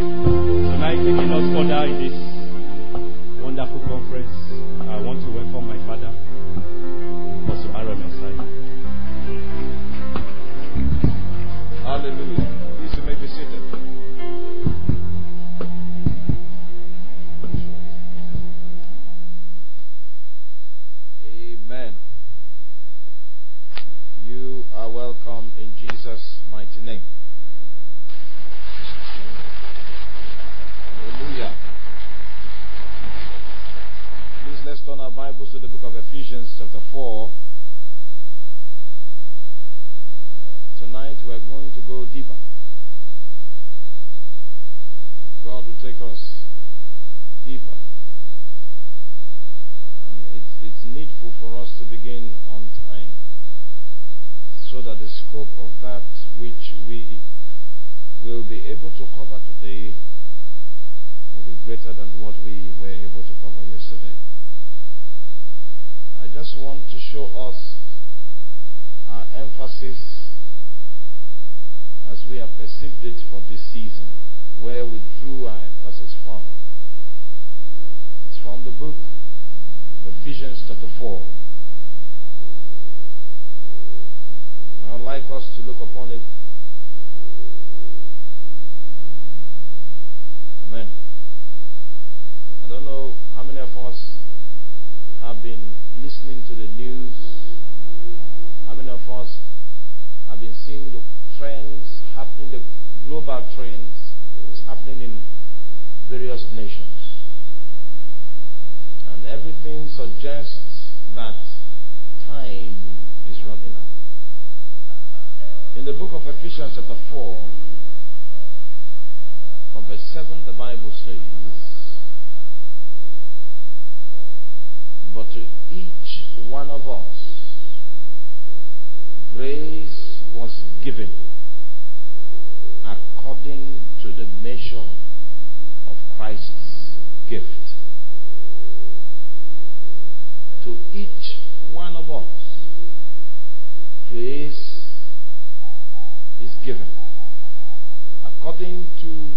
Tonight, taking us further in this wonderful conference, the scope of that which we will be able to cover today will be greater than what we were able to cover yesterday. I just want to show us our emphasis as we have perceived it for this season, where we drew our emphasis from. It's from the book Ephesians chapter 4. I would like us to look upon it. Amen. I don't know how many of us have been listening to the news. How many of us have been seeing the trends happening, the global trends, things happening in various nations. And everything suggests that time is running out. In the book of Ephesians, chapter 4, from verse 7, the Bible says, But to each one of us, grace was given according to the measure of Christ's gift. To each one of us, grace is given according to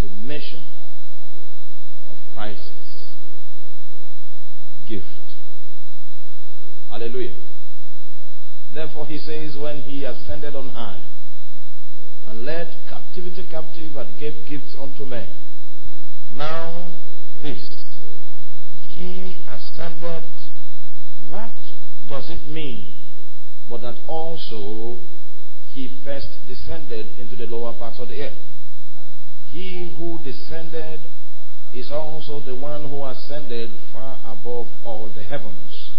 the measure of Christ's gift. Hallelujah. Therefore, he says, when he ascended on high and led captivity captive and gave gifts unto men. Now, this, he ascended, what does it mean? But that also he first descended into the lower parts of the earth. He who descended is also the one who ascended far above all the heavens,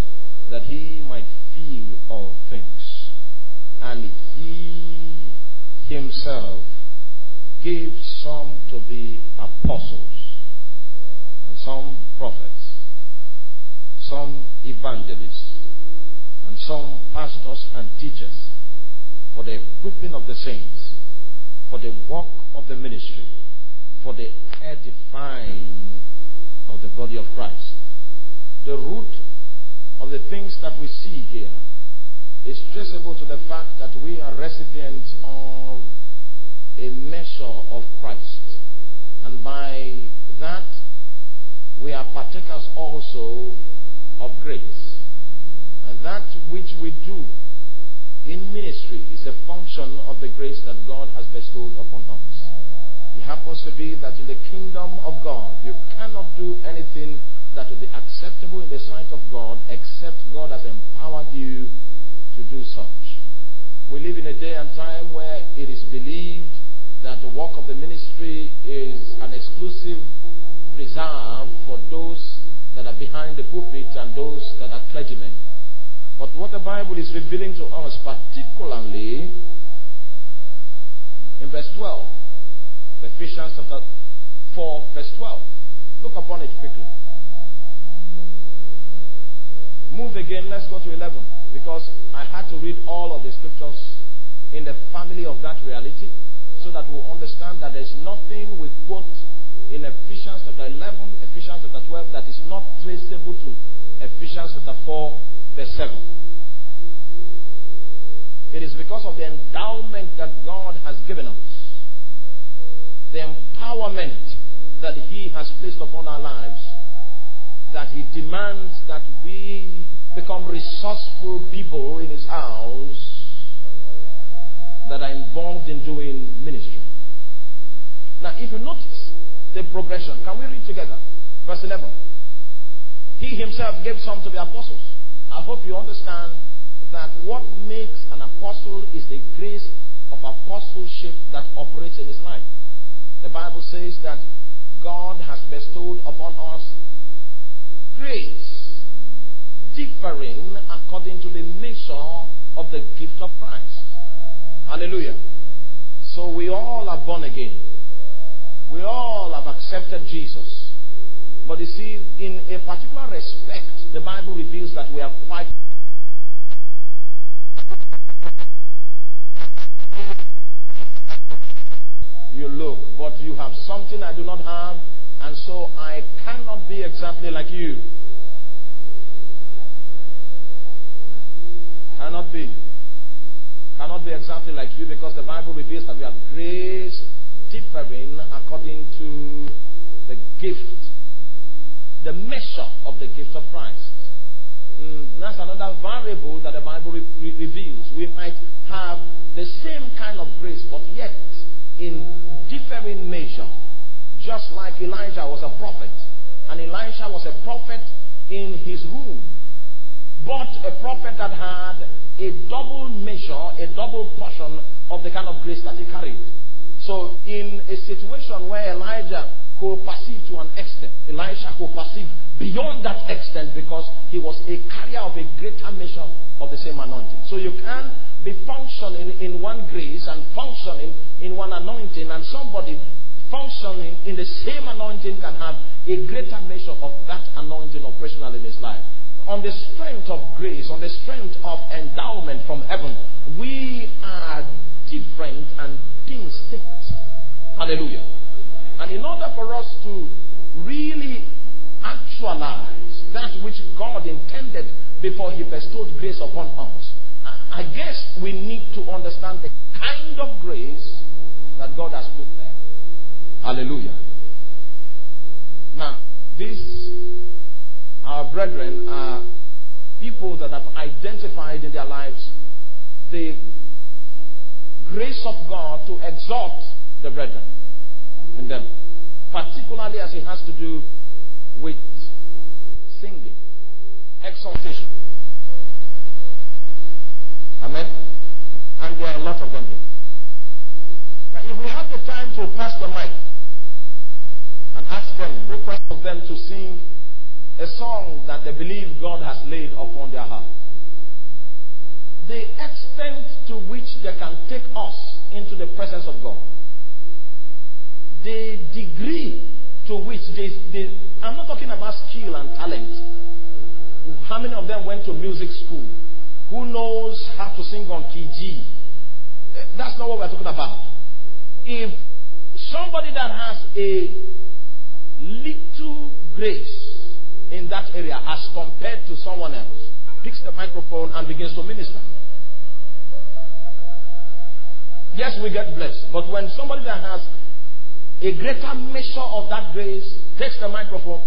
that he might fill all things. And he himself gave some to be apostles, and some prophets, some evangelists, and some pastors and teachers for the equipping of the saints, for the work of the ministry, for the edifying of the body of Christ. The root of the things that we see here is traceable to the fact that we are recipients of a measure of Christ. And by that, we are partakers also of grace. And that which we do in ministry is a function of the grace that God has bestowed upon us. It happens to be that in the kingdom of God, you cannot do anything that will be acceptable in the sight of God except God has empowered you to do such. We live in a day and time where it is believed that the work of the ministry is an exclusive preserve for those that are behind the pulpit and those that are clergymen. But what the Bible is revealing to us, particularly in verse 12, Ephesians chapter 4, verse 12. Look upon it quickly. Move again, let's go to 11. Because I had to read all of the scriptures in the family of that reality so that we'll understand that there's nothing we quote in Ephesians chapter 11, Ephesians chapter 12 that is not traceable to Ephesians chapter 4, verse 7. It is because of the endowment that God has given us. the empowerment that He has placed upon our lives, that He demands that we become resourceful people in His house that are involved in doing ministry. Now, if you notice the progression, can we read together? Verse 11. He himself gave some to the apostles. I hope you understand that what makes an apostle is the grace of apostleship that operates in his life. The Bible says that God has bestowed upon us grace differing according to the measure of the gift of Christ. Hallelujah. So we all are born again. We all have accepted Jesus. But you see, in a particular respect, the Bible reveals that we are quite. You look, but you have something I do not have, and so I cannot be exactly like you. Cannot be. Cannot be exactly like you because the Bible reveals that we have grace differing according to the gift the measure of the gift of Christ. Mm, that's another variable that the Bible re- re- reveals. We might have the same kind of grace, but yet in differing measure. Just like Elijah was a prophet, and Elijah was a prophet in his room, but a prophet that had a double measure, a double portion of the kind of grace that he carried. So, in a situation where Elijah could perceive to an extent. Elisha could perceive beyond that extent because he was a carrier of a greater measure of the same anointing. So you can be functioning in one grace and functioning in one anointing, and somebody functioning in the same anointing can have a greater measure of that anointing operational in his life. On the strength of grace, on the strength of endowment from heaven, we are different and distinct. Hallelujah. And in order for us to really actualize that which God intended before He bestowed grace upon us, I guess we need to understand the kind of grace that God has put there. Hallelujah. Now, these, our brethren, are people that have identified in their lives the grace of God to exhort the brethren in them, um, particularly as it has to do with singing, exaltation. Amen. And there are a lot of them here. Now, if we have the time to pass the mic and ask them, request of them to sing a song that they believe God has laid upon their heart, the extent to which they can take us into the presence of God the degree to which they, they, I'm not talking about skill and talent. How many of them went to music school? Who knows how to sing on key G? Eh, that's not what we're talking about. If somebody that has a little grace in that area as compared to someone else picks the microphone and begins to minister. Yes, we get blessed. But when somebody that has a greater measure of that grace takes the microphone.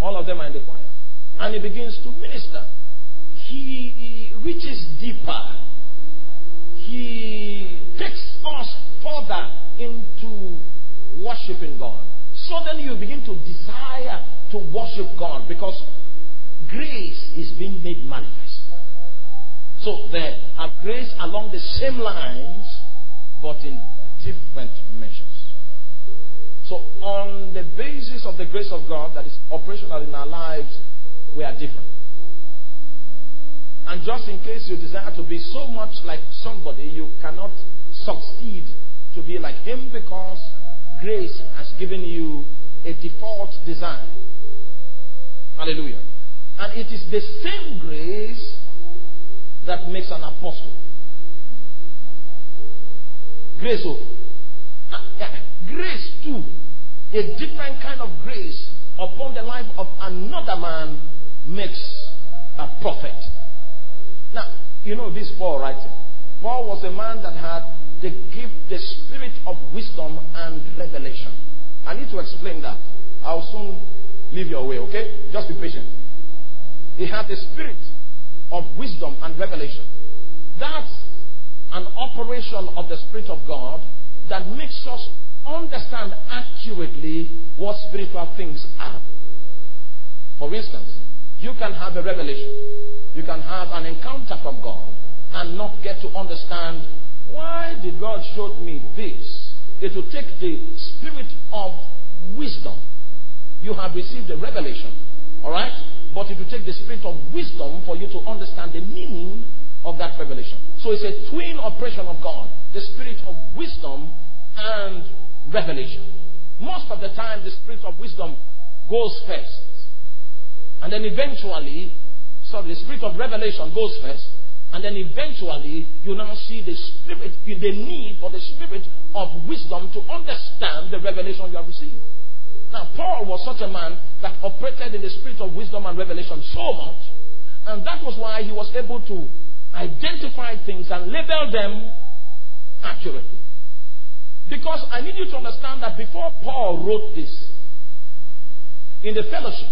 All of them are in the choir. And he begins to minister. He reaches deeper. He takes us further into worshiping God. Suddenly you begin to desire to worship God because grace is being made manifest. So there are grace along the same lines, but in different measures. So, on the basis of the grace of God that is operational in our lives, we are different. And just in case you desire to be so much like somebody, you cannot succeed to be like him because grace has given you a default design. Hallelujah. And it is the same grace that makes an apostle. Grace. Oh. Ah, Grace too a different kind of grace upon the life of another man makes a prophet. Now, you know this Paul writing. Paul was a man that had the gift, the spirit of wisdom and revelation. I need to explain that. I'll soon leave your way, okay? Just be patient. He had the spirit of wisdom and revelation. That's an operation of the Spirit of God that makes us understand accurately what spiritual things are. For instance, you can have a revelation, you can have an encounter from God, and not get to understand why did God show me this. It will take the spirit of wisdom. You have received a revelation, all right? But it will take the spirit of wisdom for you to understand the meaning of that revelation. So it's a twin operation of God the spirit of wisdom and revelation. Most of the time, the spirit of wisdom goes first. And then eventually, so the spirit of revelation goes first. And then eventually, you now see the spirit, the need for the spirit of wisdom to understand the revelation you have received. Now, Paul was such a man that operated in the spirit of wisdom and revelation so much. And that was why he was able to identify things and label them accurately. Because I need you to understand that before Paul wrote this, in the fellowship,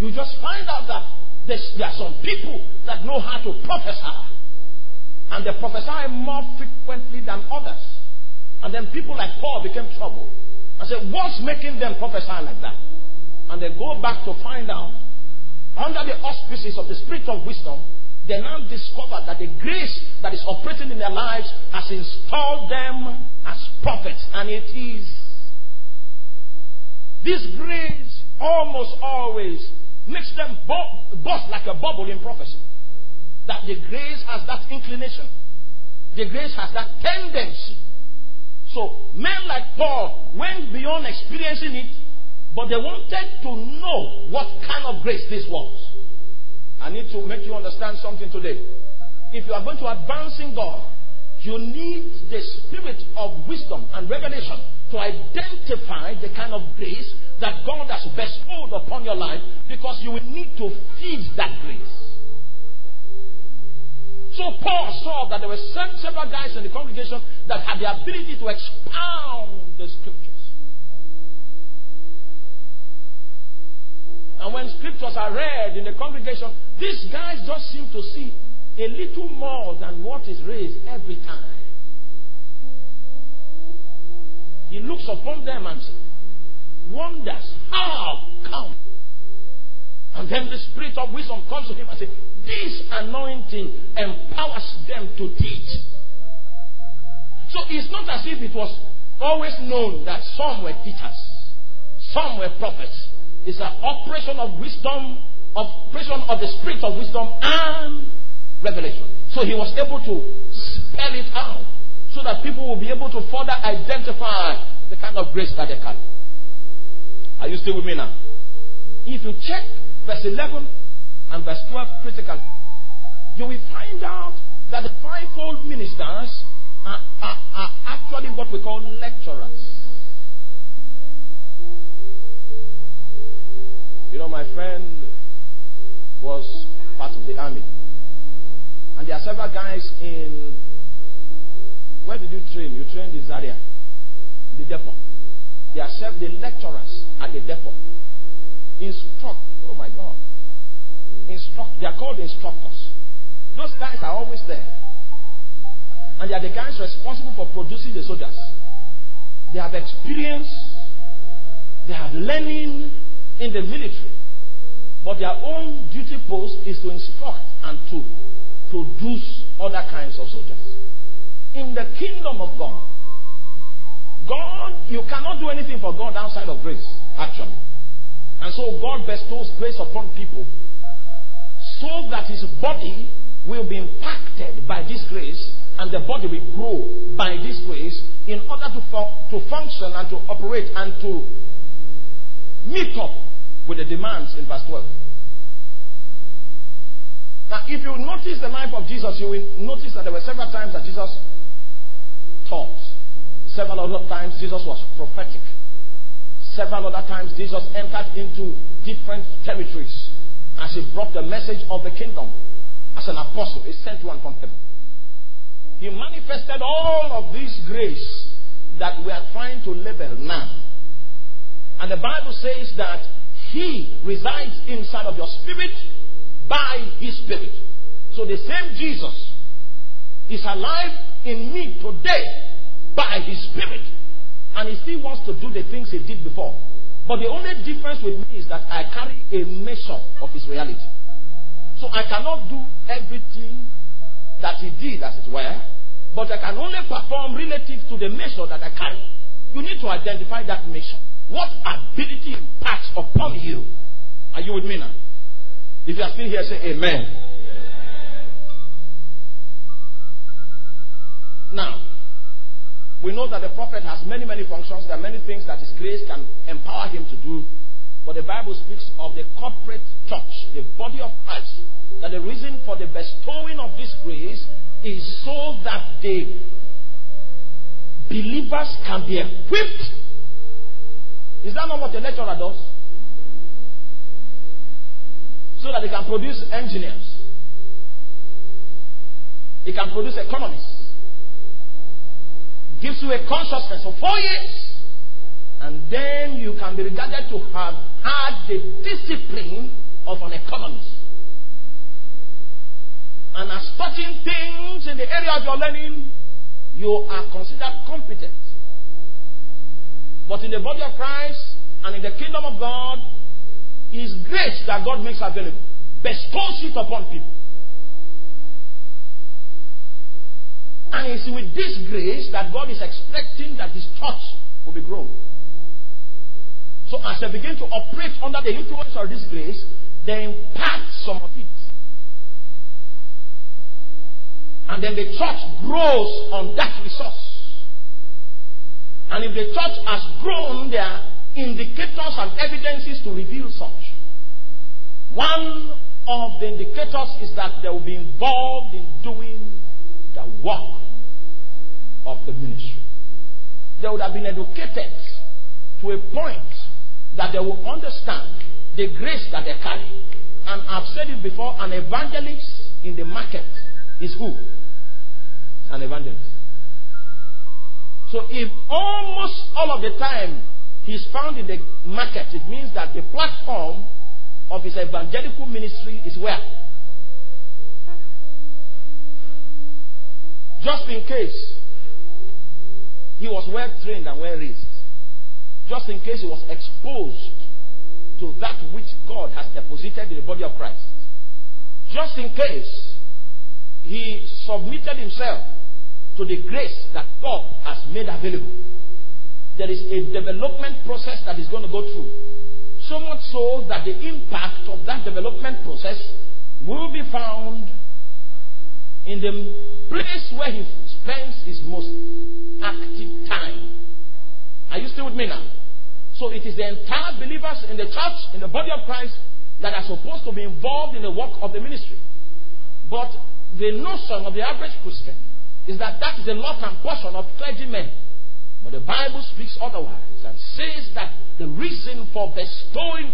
you just find out that there are some people that know how to prophesy. And they prophesy more frequently than others. And then people like Paul became troubled. I said, what's making them prophesy like that? And they go back to find out, under the auspices of the spirit of wisdom, they now discover that the grace that is operating in their lives has installed them as prophets. And it is. This grace almost always makes them burst like a bubble in prophecy. That the grace has that inclination. The grace has that tendency. So men like Paul went beyond experiencing it, but they wanted to know what kind of grace this was. I need to make you understand something today. If you are going to advance in God, you need the spirit of wisdom and revelation to identify the kind of grace that God has bestowed upon your life because you will need to feed that grace. So Paul saw that there were several guys in the congregation that had the ability to expound the scriptures. And when scriptures are read in the congregation, these guys just seem to see a little more than what is raised every time. He looks upon them and wonders how come. And then the spirit of wisdom comes to him and says, This anointing empowers them to teach. So it's not as if it was always known that some were teachers, some were prophets. It's an operation of wisdom, operation of the spirit of wisdom and revelation. So he was able to spell it out so that people will be able to further identify the kind of grace that they carry. Are you still with me now? If you check verse 11 and verse 12 critically, you will find out that the fivefold ministers are, are, are actually what we call lecturers. You know, my friend was part of the army. And there are several guys in. Where did you train? You trained in Zaria, the depot. They are served the lecturers at the depot. Instruct. Oh my God. Instruct. They are called instructors. Those guys are always there. And they are the guys responsible for producing the soldiers. They have experience. They have learning in the military. But their own duty post is to instruct and to produce other kinds of soldiers. In the kingdom of God, God, you cannot do anything for God outside of grace, actually. And so God bestows grace upon people so that his body will be impacted by this grace and the body will grow by this grace in order to, to function and to operate and to meet up with the demands in verse 12. Now, if you notice the life of Jesus, you will notice that there were several times that Jesus taught. Several other times Jesus was prophetic. Several other times Jesus entered into different territories as he brought the message of the kingdom as an apostle, a sent one from heaven. He manifested all of this grace that we are trying to label now. And the Bible says that He resides inside of your spirit by His Spirit. So the same Jesus is alive in me today by His Spirit. And He still wants to do the things He did before. But the only difference with me is that I carry a measure of His reality. So I cannot do everything that He did, as it were, but I can only perform relative to the measure that I carry. You need to identify that measure. What ability imparts upon you? Are you with me now? If you are still here, say amen. Now, we know that the prophet has many, many functions. There are many things that his grace can empower him to do. But the Bible speaks of the corporate church, the body of Christ. That the reason for the bestowing of this grace is so that the believers can be equipped. Is that not what a lecturer does? So that they can produce engineers. He can produce economists gives you a consciousness for four years. And then you can be regarded to have had the discipline of an economist. And as touching things in the area of your learning, you are considered competent. But in the body of Christ and in the kingdom of God, is grace that God makes available, bestows it upon people. And it's with this grace that God is expecting that His church will be grown. So as they begin to operate under the influence of this grace, they impart some of it. And then the church grows on that resource. And if the church has grown, there are indicators and evidences to reveal such. One of the indicators is that they will be involved in doing the work of the ministry. They would have been educated to a point that they will understand the grace that they carry. And I've said it before an evangelist in the market is who? An evangelist. So if almost all of the time he's found in the market, it means that the platform of his evangelical ministry is where? Just in case he was well trained and well raised, just in case he was exposed to that which God has deposited in the body of Christ, just in case he submitted himself to the grace that God has made available. There is a development process that is going to go through. So much so that the impact of that development process will be found in the place where he spends his most active time. Are you still with me now? So it is the entire believers in the church, in the body of Christ, that are supposed to be involved in the work of the ministry. But the notion of the average Christian is that that is the lot and portion of clergymen. But the Bible speaks otherwise and says that the reason for bestowing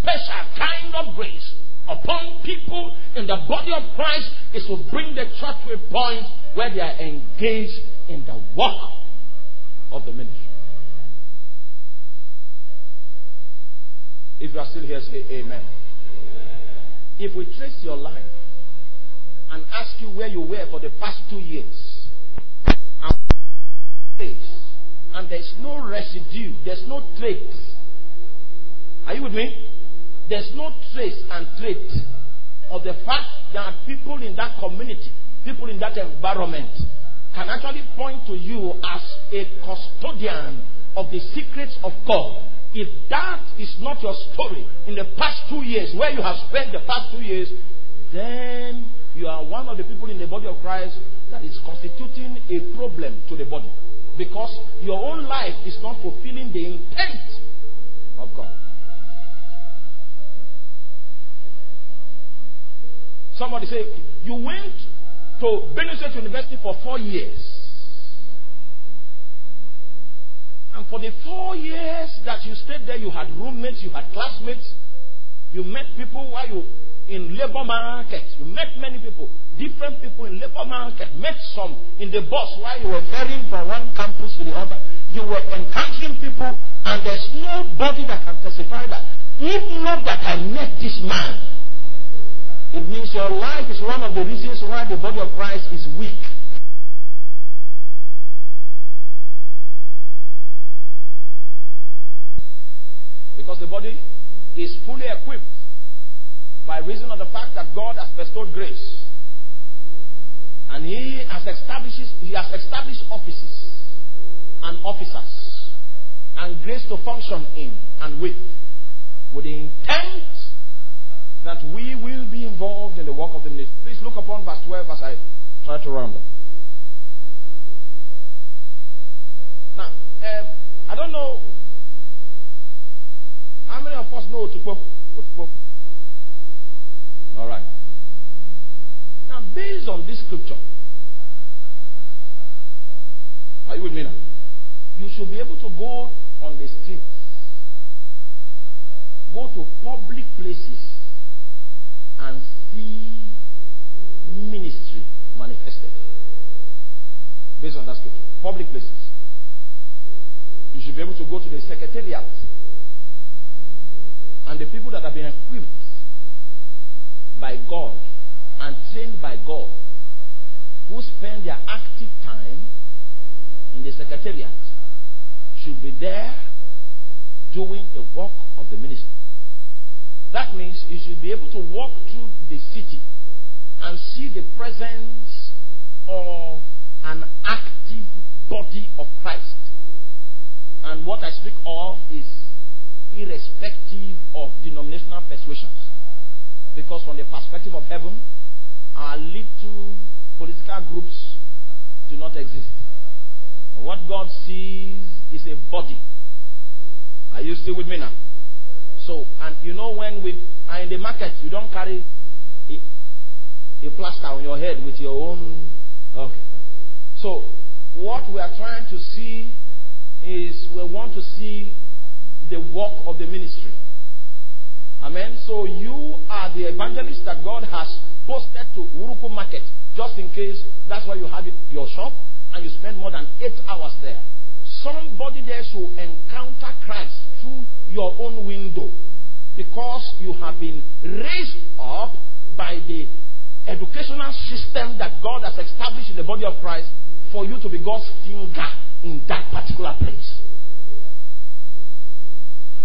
special kind of grace upon people in the body of Christ is to bring the church to a point where they are engaged in the work of the ministry. If you are still here, say amen. amen. If we trace your life and ask you where you were for the past two years, and there's no residue, there's no trace. Are you with me? there's no trace and trait of the fact that people in that community, people in that environment, can actually point to you as a custodian of the secrets of God. If that is not your story in the past two years, where you have spent the past two years, then you are one of the people in the body of Christ that is constituting a problem to the body. Because your own life is not fulfilling the intent of God. Somebody say, you went to Benue State University for four years. And for the four years that you stayed there, you had roommates, you had classmates, you met people while you in labor market. You met many people, different people in labor market. Met some in the bus while you were ferrying from one campus to the other. You were encountering people, and there's nobody that can testify that. If not that I met this man, it means your life is one of the reasons why the body of Christ is weak. Because the body is fully equipped by reason of the fact that God has bestowed grace. And he has established he has established offices and officers and grace to function in and with with the intent that we will be involved in the work of the ministry. Please look upon verse 12 as I try to round up. Now, um, I don't know how many of us know Otukpo? Otukpo. Scripture, are you with me now? You should be able to go on the streets, go to public places, and see ministry manifested. Based on that scripture, public places. You should be able to go to the secretariat and the people that have been equipped by God and trained by God, who spend their active time in the secretariat, should be there doing the work of the ministry. That means you should be able to walk through the city and see the presence of an active body of Christ. And what I speak of is irrespective of denominational persuasions. Because from the perspective of heaven, our little political groups do not exist. What God sees is a body. Are you still with me now? So, and you know when we are in the market, you don't carry a, a plaster on your head with your own. Okay. So, what we are trying to see is we want to see the work of the ministry. Amen. So you are the evangelist that God has posted to Wurukum Market, just in case that's why you have it, your shop, and you spend more than eight hours there. Somebody there should encounter Christ through your own window because you have been raised up by the educational system that God has established in the body of Christ for you to be God's finger in that particular place.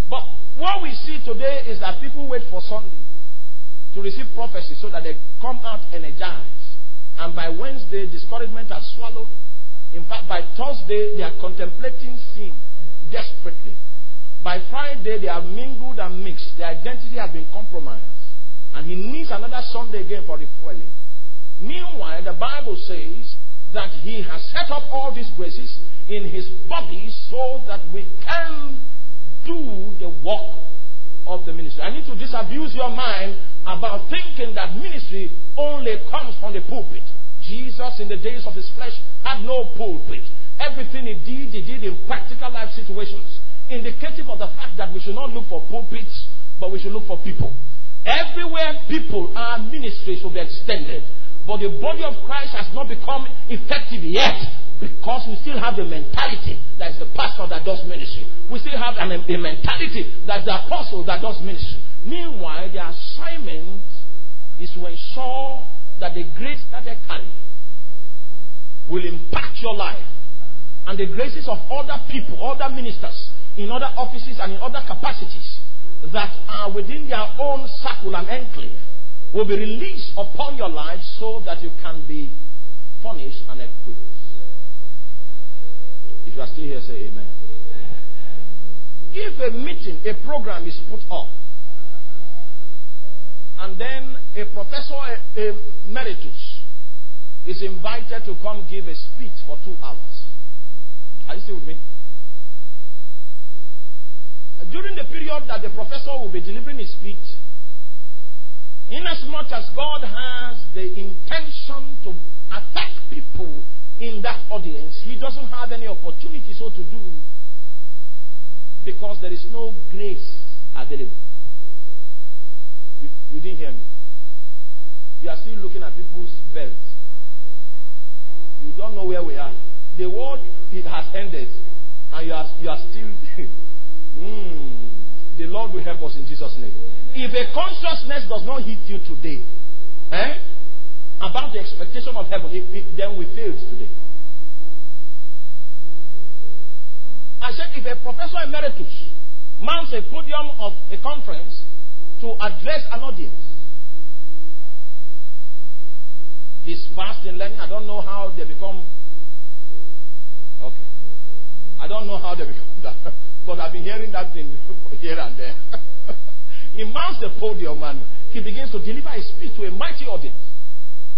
But what we see today is that people wait for Sunday to receive prophecy so that they come out energized. And by Wednesday, discouragement has swallowed. In fact, by Thursday, they are contemplating sin desperately. By Friday, they are mingled and mixed. Their identity has been compromised. And he needs another Sunday again for refueling. Meanwhile, the Bible says that he has set up all these graces in his body so that we can do the work of the ministry. I need to disabuse your mind about thinking that ministry only comes from the pulpit. Jesus, in the days of his flesh, had no pulpit. Everything he did, he did in practical life situations, indicative of the fact that we should not look for pulpits, but we should look for people. Everywhere people are, ministry should be extended. But the body of Christ has not become effective yet because we still have the mentality that is the pastor that does ministry. We still have a mentality that the apostle that does ministry. Meanwhile, the assignment is to ensure that the grace that they carry will impact your life. And the graces of other people, other ministers, in other offices and in other capacities that are within their own circle and enclave will be released upon your life so that you can be furnished and equipped. If you are still here, say amen. If a meeting, a program is put up, and then a professor emeritus is invited to come give a speech for two hours. Are you still with me? During the period that the professor will be delivering his speech, inasmuch as God has the intention to attack people in that audience, he doesn't have any opportunity so to do because there is no grace available. You, you didn't hear me. You are still looking at people's belt. You don't know where we are. The world it has ended, and you are you are still. mm, the Lord will help us in Jesus' name. If a consciousness does not hit you today, eh, about the expectation of heaven, it, it, then we failed today. I said, if a professor emeritus mounts a podium of a conference to address an audience, he's vast in learning. I don't know how they become. Okay. I don't know how they become that. But I've been hearing that thing here and there. he mounts the podium and he begins to deliver a speech to a mighty audience.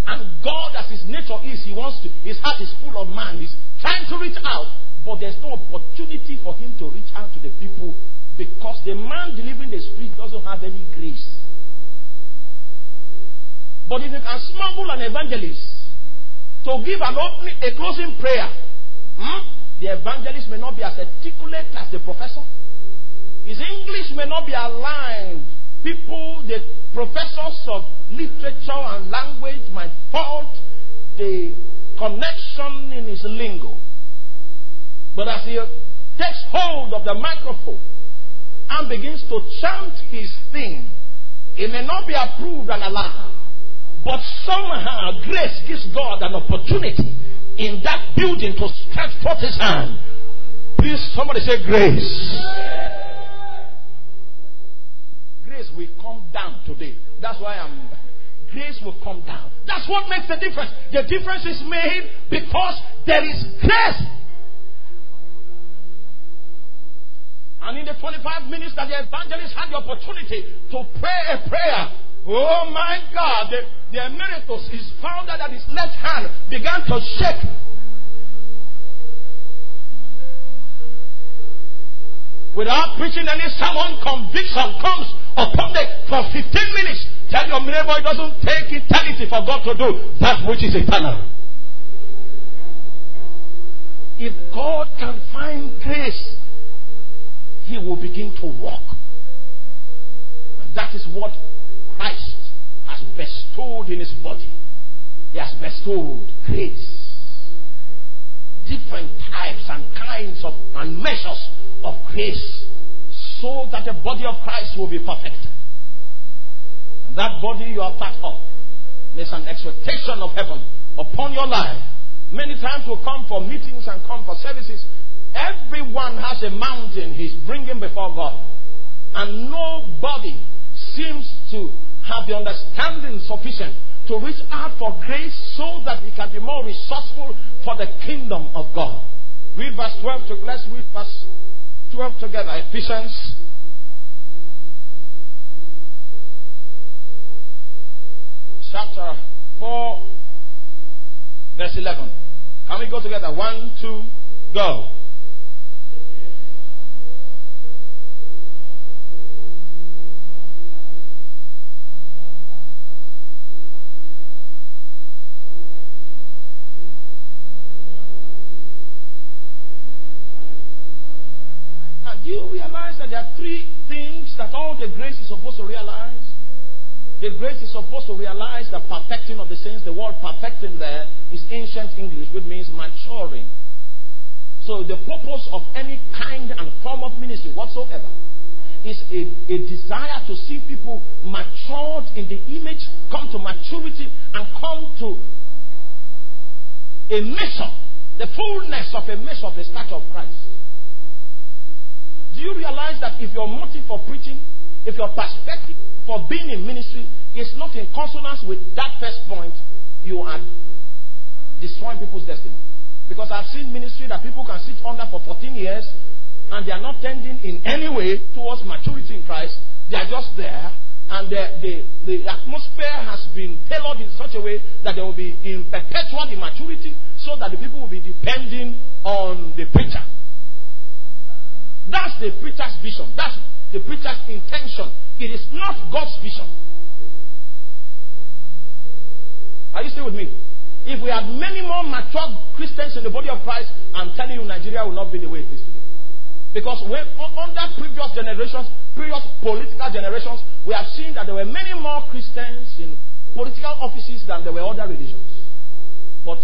And God, as his nature is, he wants to, his heart is full of man. He's trying to reach out, but there's no opportunity for him to reach out to the people because the man delivering the speech doesn't have any grace. But if you can smuggle an evangelist to give an opening, a closing prayer, hmm, the evangelist may not be as articulate as the professor. His English may not be aligned. People, the professors of literature and language might fault the connection in his lingo. But as he takes hold of the microphone and begins to chant his thing, it may not be approved and allowed. But somehow grace gives God an opportunity in that building to stretch forth his hand. Please, somebody say grace. Grace will come down today. That's why I'm. Grace will come down. That's what makes the difference. The difference is made because there is grace. And in the 25 minutes that the evangelist had the opportunity to pray a prayer, oh my God, the, the emeritus is found that his left hand began to shake. Without preaching any sermon, conviction comes upon them for 15 minutes. Tell your neighbor it doesn't take eternity for God to do that which is eternal. If God can find grace, He will begin to walk. And that is what Christ has bestowed in His body. He has bestowed grace. Different types and kinds of and measures of grace so that the body of Christ will be perfected. And that body you are part of. There's an expectation of heaven upon your life. Many times we come for meetings and come for services. Everyone has a mountain he's bringing before God. And nobody seems to have the understanding sufficient to reach out for grace so that he can be more resourceful for the kingdom of God. Read verse 12 to let's read verse 12 together. Ephesians. Chapter 4, verse 11. Can we go together? One, two, go. There are three things that all the grace is supposed to realize? The grace is supposed to realize the perfecting of the saints. The word perfecting there is ancient English, which means maturing. So the purpose of any kind and form of ministry whatsoever is a, a desire to see people matured in the image, come to maturity, and come to a measure, the fullness of a measure of the stature of Christ. Do you realize that if your motive for preaching, if your perspective for being in ministry is not in consonance with that first point, you are destroying people's destiny. Because I've seen ministry that people can sit under for 14 years and they are not tending in any way towards maturity in Christ. They are just there and the, the, the atmosphere has been tailored in such a way that they will be in perpetual immaturity so that the people will be depending on the preacher. That's the preacher's vision. That's the preacher's intention. It is not God's vision. Are you still with me? If we had many more mature Christians in the body of Christ, I'm telling you, Nigeria will not be the way it is today. Because when, under previous generations, previous political generations, we have seen that there were many more Christians in political offices than there were other religions. But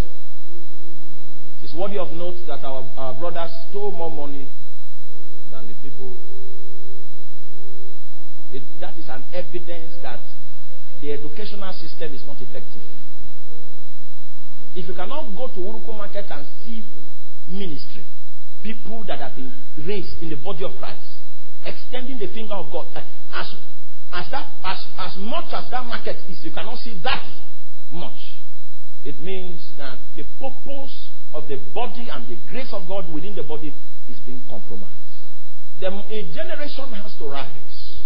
it's worthy of note that our, our brothers stole more money than the people. It, that is an evidence that the educational system is not effective. If you cannot go to Wurukum market and see ministry, people that have been raised in the body of Christ, extending the finger of God, as as that as, as much as that market is, you cannot see that much. It means that the purpose of the body and the grace of God within the body is being compromised. The, a generation has to rise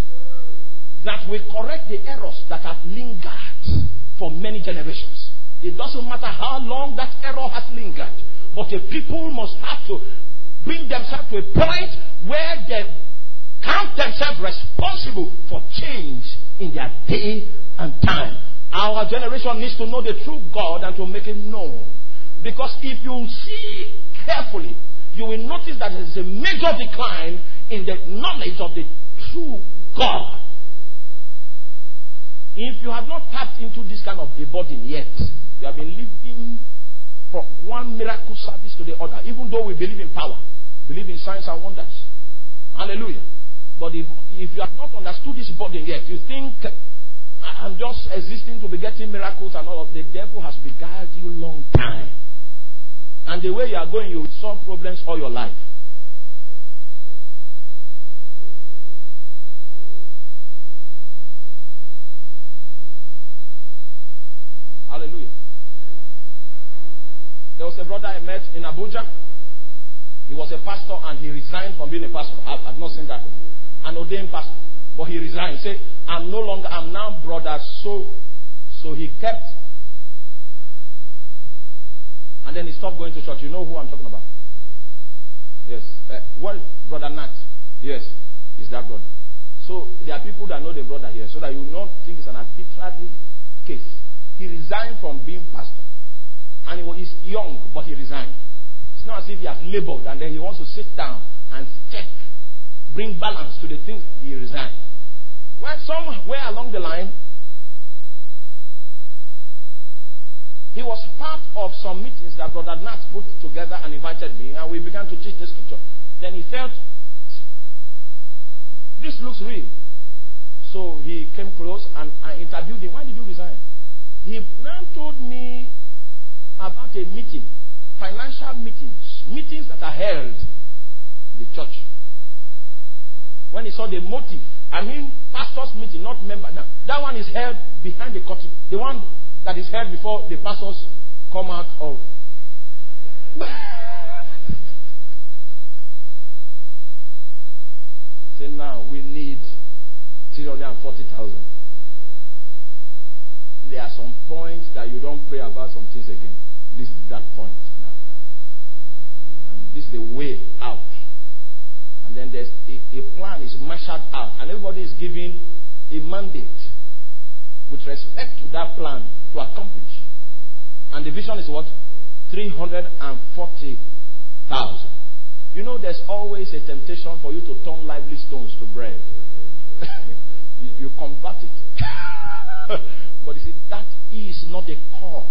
that will correct the errors that have lingered for many generations. It doesn't matter how long that error has lingered, but the people must have to bring themselves to a point where they count themselves responsible for change in their day and time. Our generation needs to know the true God and to make it known. Because if you see carefully, you will notice that there is a major decline in the knowledge of the true God. If you have not tapped into this kind of a burden yet, you have been living from one miracle service to the other, even though we believe in power, believe in signs and wonders. Hallelujah. But if, if you have not understood this burden yet, you think I'm just existing to be getting miracles and all of the devil has beguiled you long time. And the way you are going, you will solve problems all your life. Hallelujah. There was a brother I met in Abuja. He was a pastor and he resigned from being a pastor. I've, I've not seen that an ordained pastor. But he resigned. He said, I'm no longer, I'm now brother. So, so he kept. And then he stopped going to church. You know who I'm talking about? Yes. Uh, well, brother Nat. Yes, is that brother. So there are people that know the brother here, so that you not think it's an arbitrary case. He resigned from being pastor, and he was young, but he resigned. It's not as if he has labored and then he wants to sit down and check bring balance to the things he resigned. Well, somewhere along the line, he was part of some meetings that Brother Nat put together and invited me, and we began to teach the scripture. Then he felt, this looks real. So he came close and I interviewed him. Why did you resign? He now told me about a meeting, financial meetings, meetings that are held in the church when he saw the motive. I mean, pastors meeting, not member. Now, that one is held behind the curtain. The one that is held before the pastors come out of. Say now we need 340,000. There are some points that you don't pray about some things again. This is that point now. And this is the way out. And then there's a, a plan is marshaled out, and everybody is given a mandate with respect to that plan to accomplish. And the vision is what? 340,000. You know, there's always a temptation for you to turn lively stones to bread. you, you convert it. but you see, that is not the call.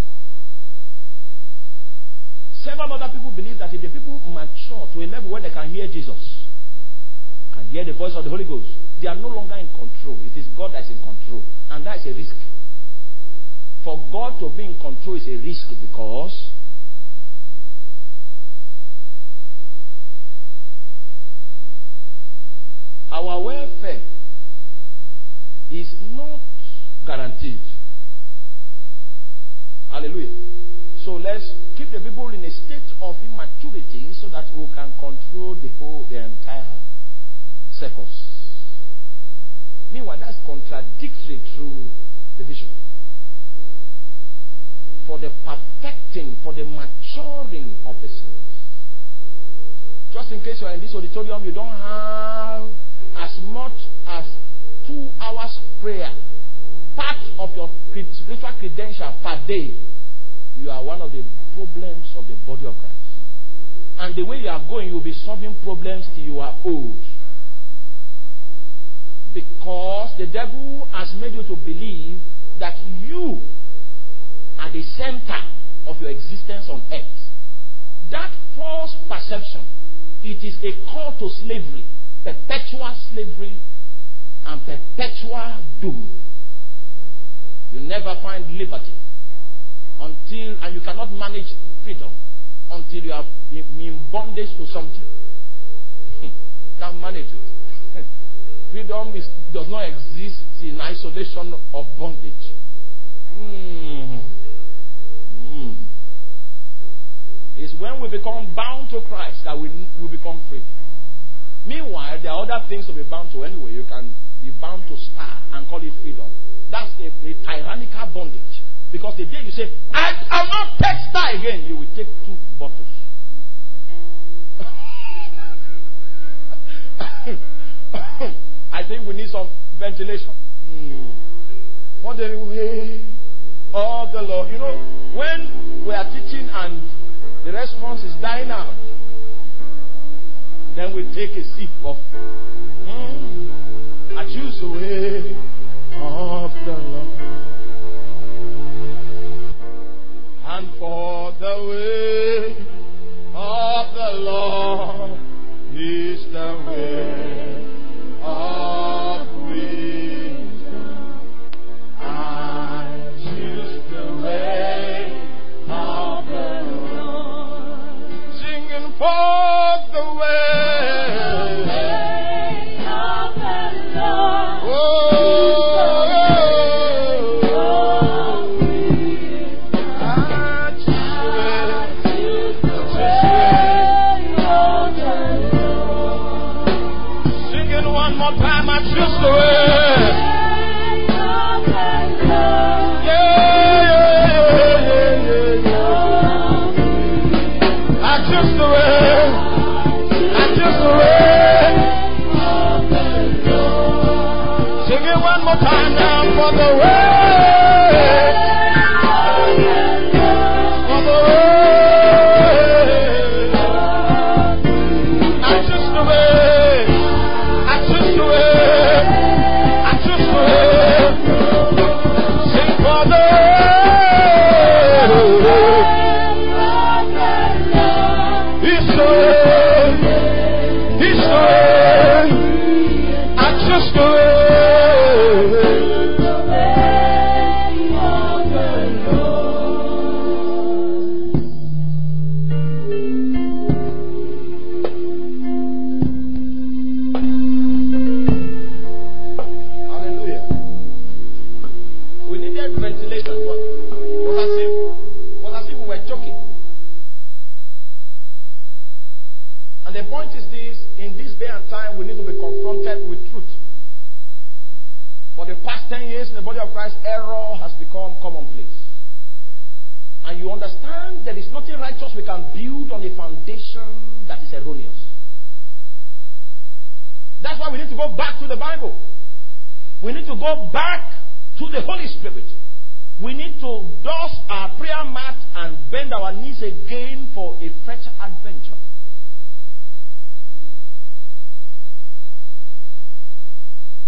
Several other people believe that if the people mature to a level where they can hear Jesus, and hear the voice of the Holy Ghost, they are no longer in control. It is God that is in control. And that is a risk. For God to be in control is a risk because our welfare is not guaranteed. Hallelujah. So the people in a state of immaturity so that we can control the whole, the entire circles. Meanwhile, that's contradictory to the vision. For the perfecting, for the maturing of the saints. Just in case you're in this auditorium, you don't have as much as two hours prayer, part of your spiritual credential per day. You are one of the problems of the body of Christ. And the way you are going, you'll be solving problems till you are old. Because the devil has made you to believe that you are the center of your existence on earth. That false perception, it is a call to slavery, perpetual slavery and perpetual doom. You never find liberty until, and you cannot manage freedom until you have been in bondage to something. Can't manage it. freedom is, does not exist in isolation of bondage. Mm. Mm. It's when we become bound to Christ that we, we become free. Meanwhile, there are other things to be bound to anyway. You can be bound to star and call it freedom. That's a, a tyrannical bondage. Because the day you say, I, am not star again, you will take two bottles. I think we need some ventilation. Mm. For the way of the Lord. You know, when we are teaching and the response is dying out, then we take a sip of. Mm, I choose the way of the Lord. And for the way of the Lord is the way of wisdom. I choose the way of the Lord. Singing for the way. Oh. Singing choose the yeah. I way. Sing it one more time now for the way. Again for a fresh adventure.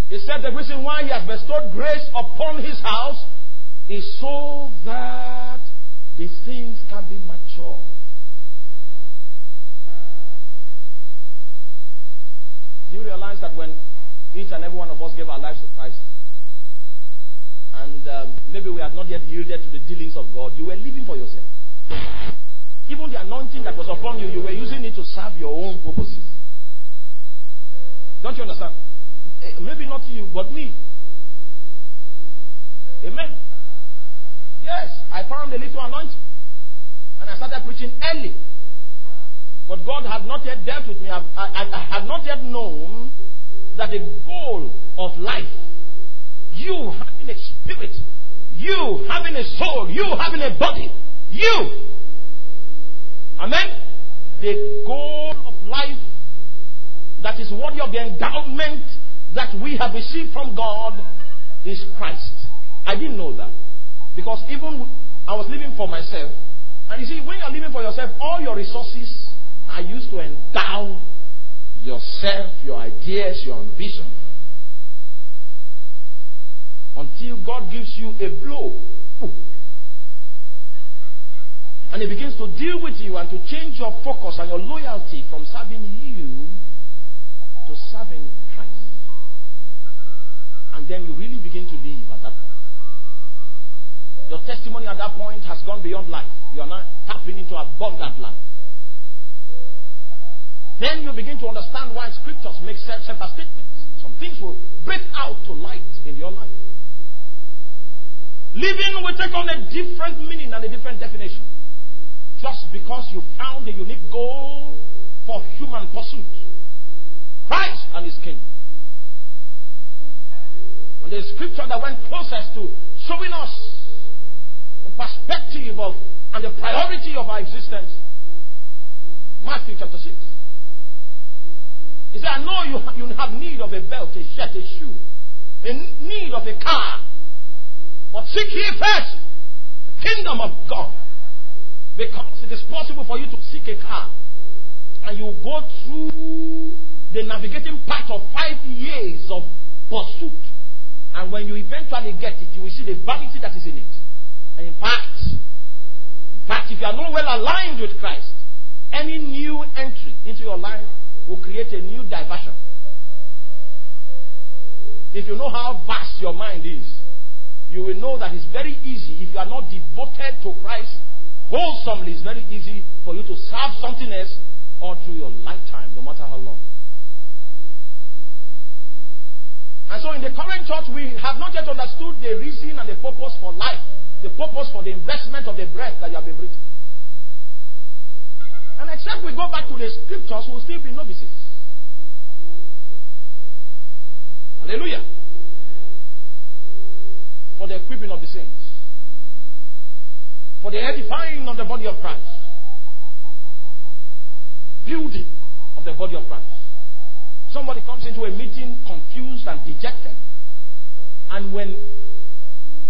He said the reason why he has bestowed grace upon his house is so that the things can be matured. Do you realize that when each and every one of us gave our lives to Christ, and um, maybe we had not yet yielded to the dealings of God, you were living for yourself. Even the anointing that was upon you, you were using it to serve your own purposes. Don't you understand? Eh, Maybe not you, but me. Amen. Yes, I found a little anointing. And I started preaching early. But God had not yet dealt with me. I, I, I had not yet known that the goal of life, you having a spirit, you having a soul, you having a body, you. Amen. The goal of life that is worthy of the endowment that we have received from God is Christ. I didn't know that. Because even I was living for myself. And you see, when you're living for yourself, all your resources are used to endow yourself, your ideas, your ambition. until God gives you a blow. And He begins to deal with you and to change your focus and your loyalty from serving you to serving Christ. And then you really begin to live at that point. Your testimony at that point has gone beyond life. You are now tapping into abundant life. Then you begin to understand why scriptures make several statements. Some things will break out to light in your life. Living will take on a different meaning and a different definition. Just because you found a unique goal for human pursuit Christ and His kingdom. And the scripture that went closest to showing us the perspective of and the priority of our existence Matthew chapter 6. He said, I know you, you have need of a belt, a shirt, a shoe, a need of a car. But seek ye first the kingdom of God. Because it is possible for you to seek a car. And you go through the navigating part of five years of pursuit. And when you eventually get it, you will see the vanity that is in it. And in fact, in fact, if you are not well aligned with Christ, any new entry into your life will create a new diversion. If you know how vast your mind is, you will know that it's very easy if you are not devoted to Christ wholesomely. It's very easy for you to serve something else all through your lifetime, no matter how long. And so, in the current church, we have not yet understood the reason and the purpose for life, the purpose for the investment of the breath that you have been breathing. And except we go back to the scriptures, we'll still be novices. Hallelujah. For the equipping of the saints, for the edifying of the body of Christ, building of the body of Christ. Somebody comes into a meeting confused and dejected. And when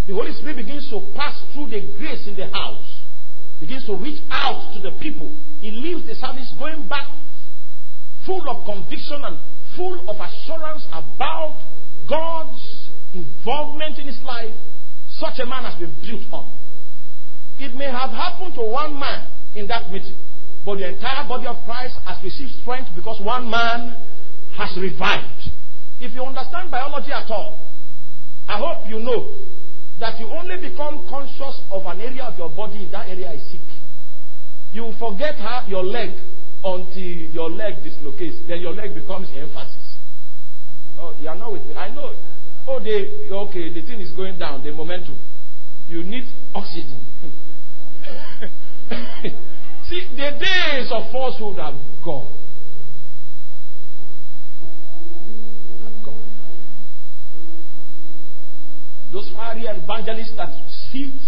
the Holy Spirit begins to pass through the grace in the house, begins to reach out to the people. He leaves the service going back full of conviction and full of assurance about God's involvement in his life. Such a man has been built up. It may have happened to one man in that meeting, but the entire body of Christ has received strength because one man has revived. If you understand biology at all, I hope you know that you only become conscious of an area of your body if that area is sick. You forget how your leg until your leg dislocates. Then your leg becomes emphasis. Oh, you are not with me. I know. Oh, they okay. The thing is going down. The momentum. Oxygen. See, the days of falsehood have gone. Have gone. those fiery evangelists that sit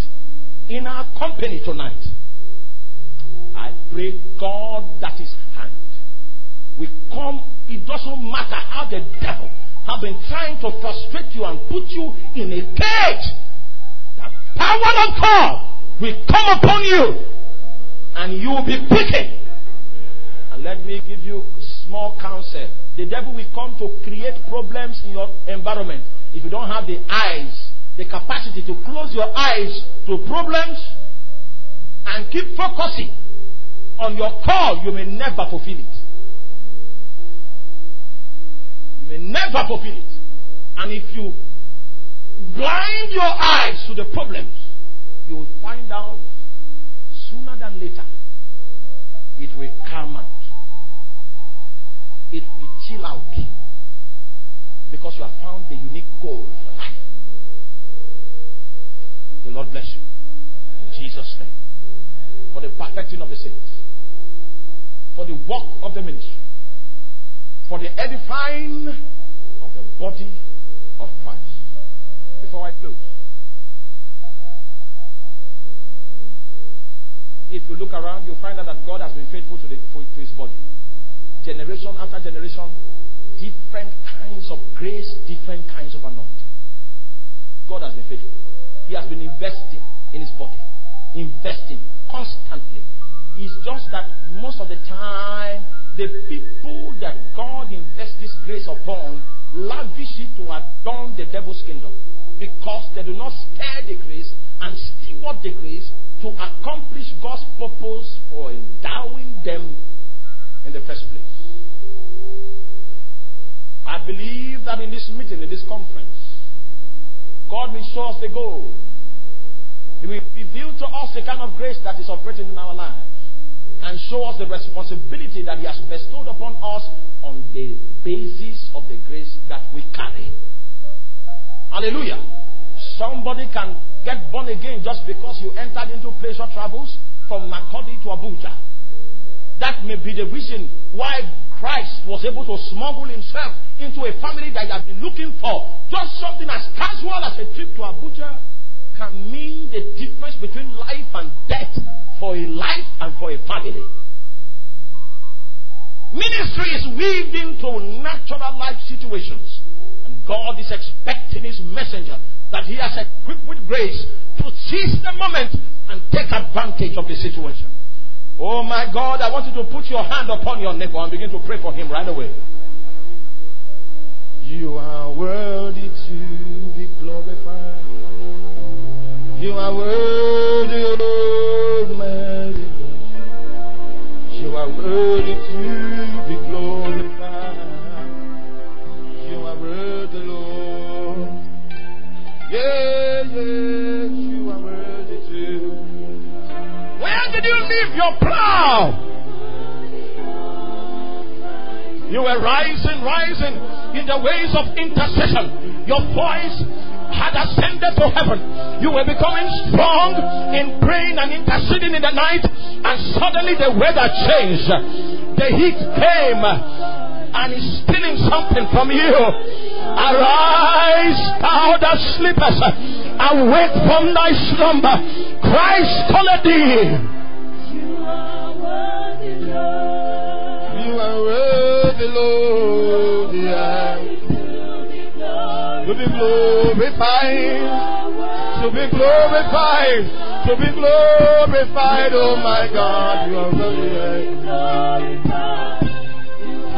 in our company tonight. I pray God that is hand we come. It doesn't matter how the devil have been trying to frustrate you and put you in a cage. Power of God will come upon you and you will be quickened. And let me give you small counsel. The devil will come to create problems in your environment if you don't have the eyes the capacity to close your eyes to problems and keep focusing on your call, you may never fulfill it. You may never fulfill it. And if you blind your eyes to the problems, you will find out sooner than later it will come out. It will chill out because you have found the unique goal for life. The Lord bless you. In Jesus' name. For the perfecting of the saints. For the work of the ministry. For the edifying of the body of Christ. Before I close. If you look around, you'll find out that God has been faithful to, the, to his body. Generation after generation, different kinds of grace, different kinds of anointing. God has been faithful. He has been investing in his body, investing constantly. It's just that most of the time, the people that God invests this grace upon lavish it to adorn the devil's kingdom. Because they do not stir the grace and steward the grace to accomplish God's purpose for endowing them in the first place. I believe that in this meeting, in this conference, God will show us the goal. He will reveal to us the kind of grace that is operating in our lives and show us the responsibility that He has bestowed upon us on the basis of the grace that we carry. Hallelujah. Somebody can get born again just because you entered into pleasure travels from Makurdi to Abuja. That may be the reason why Christ was able to smuggle himself into a family that he had been looking for. Just something as casual as a trip to Abuja can mean the difference between life and death for a life and for a family. Ministry is weaved into natural life situations. And God is expecting his messenger that he has equipped with grace to seize the moment and take advantage of the situation. Oh my God, I want you to put your hand upon your neighbor and begin to pray for him right away. You are worthy to be glorified. You are worthy, Lord, my You are worthy to your plow? You were rising, rising in the ways of intercession. Your voice had ascended to heaven. You were becoming strong in praying and interceding in the night, and suddenly the weather changed. The heat came and is stealing something from you. Arise, thou that sleepest, awake from thy slumber. Christ calleth thee. You are worthy, Lord. You are worthy, Lord. Yeah. To be glorified. To be glorified. To be glorified. Oh my God, you are worthy.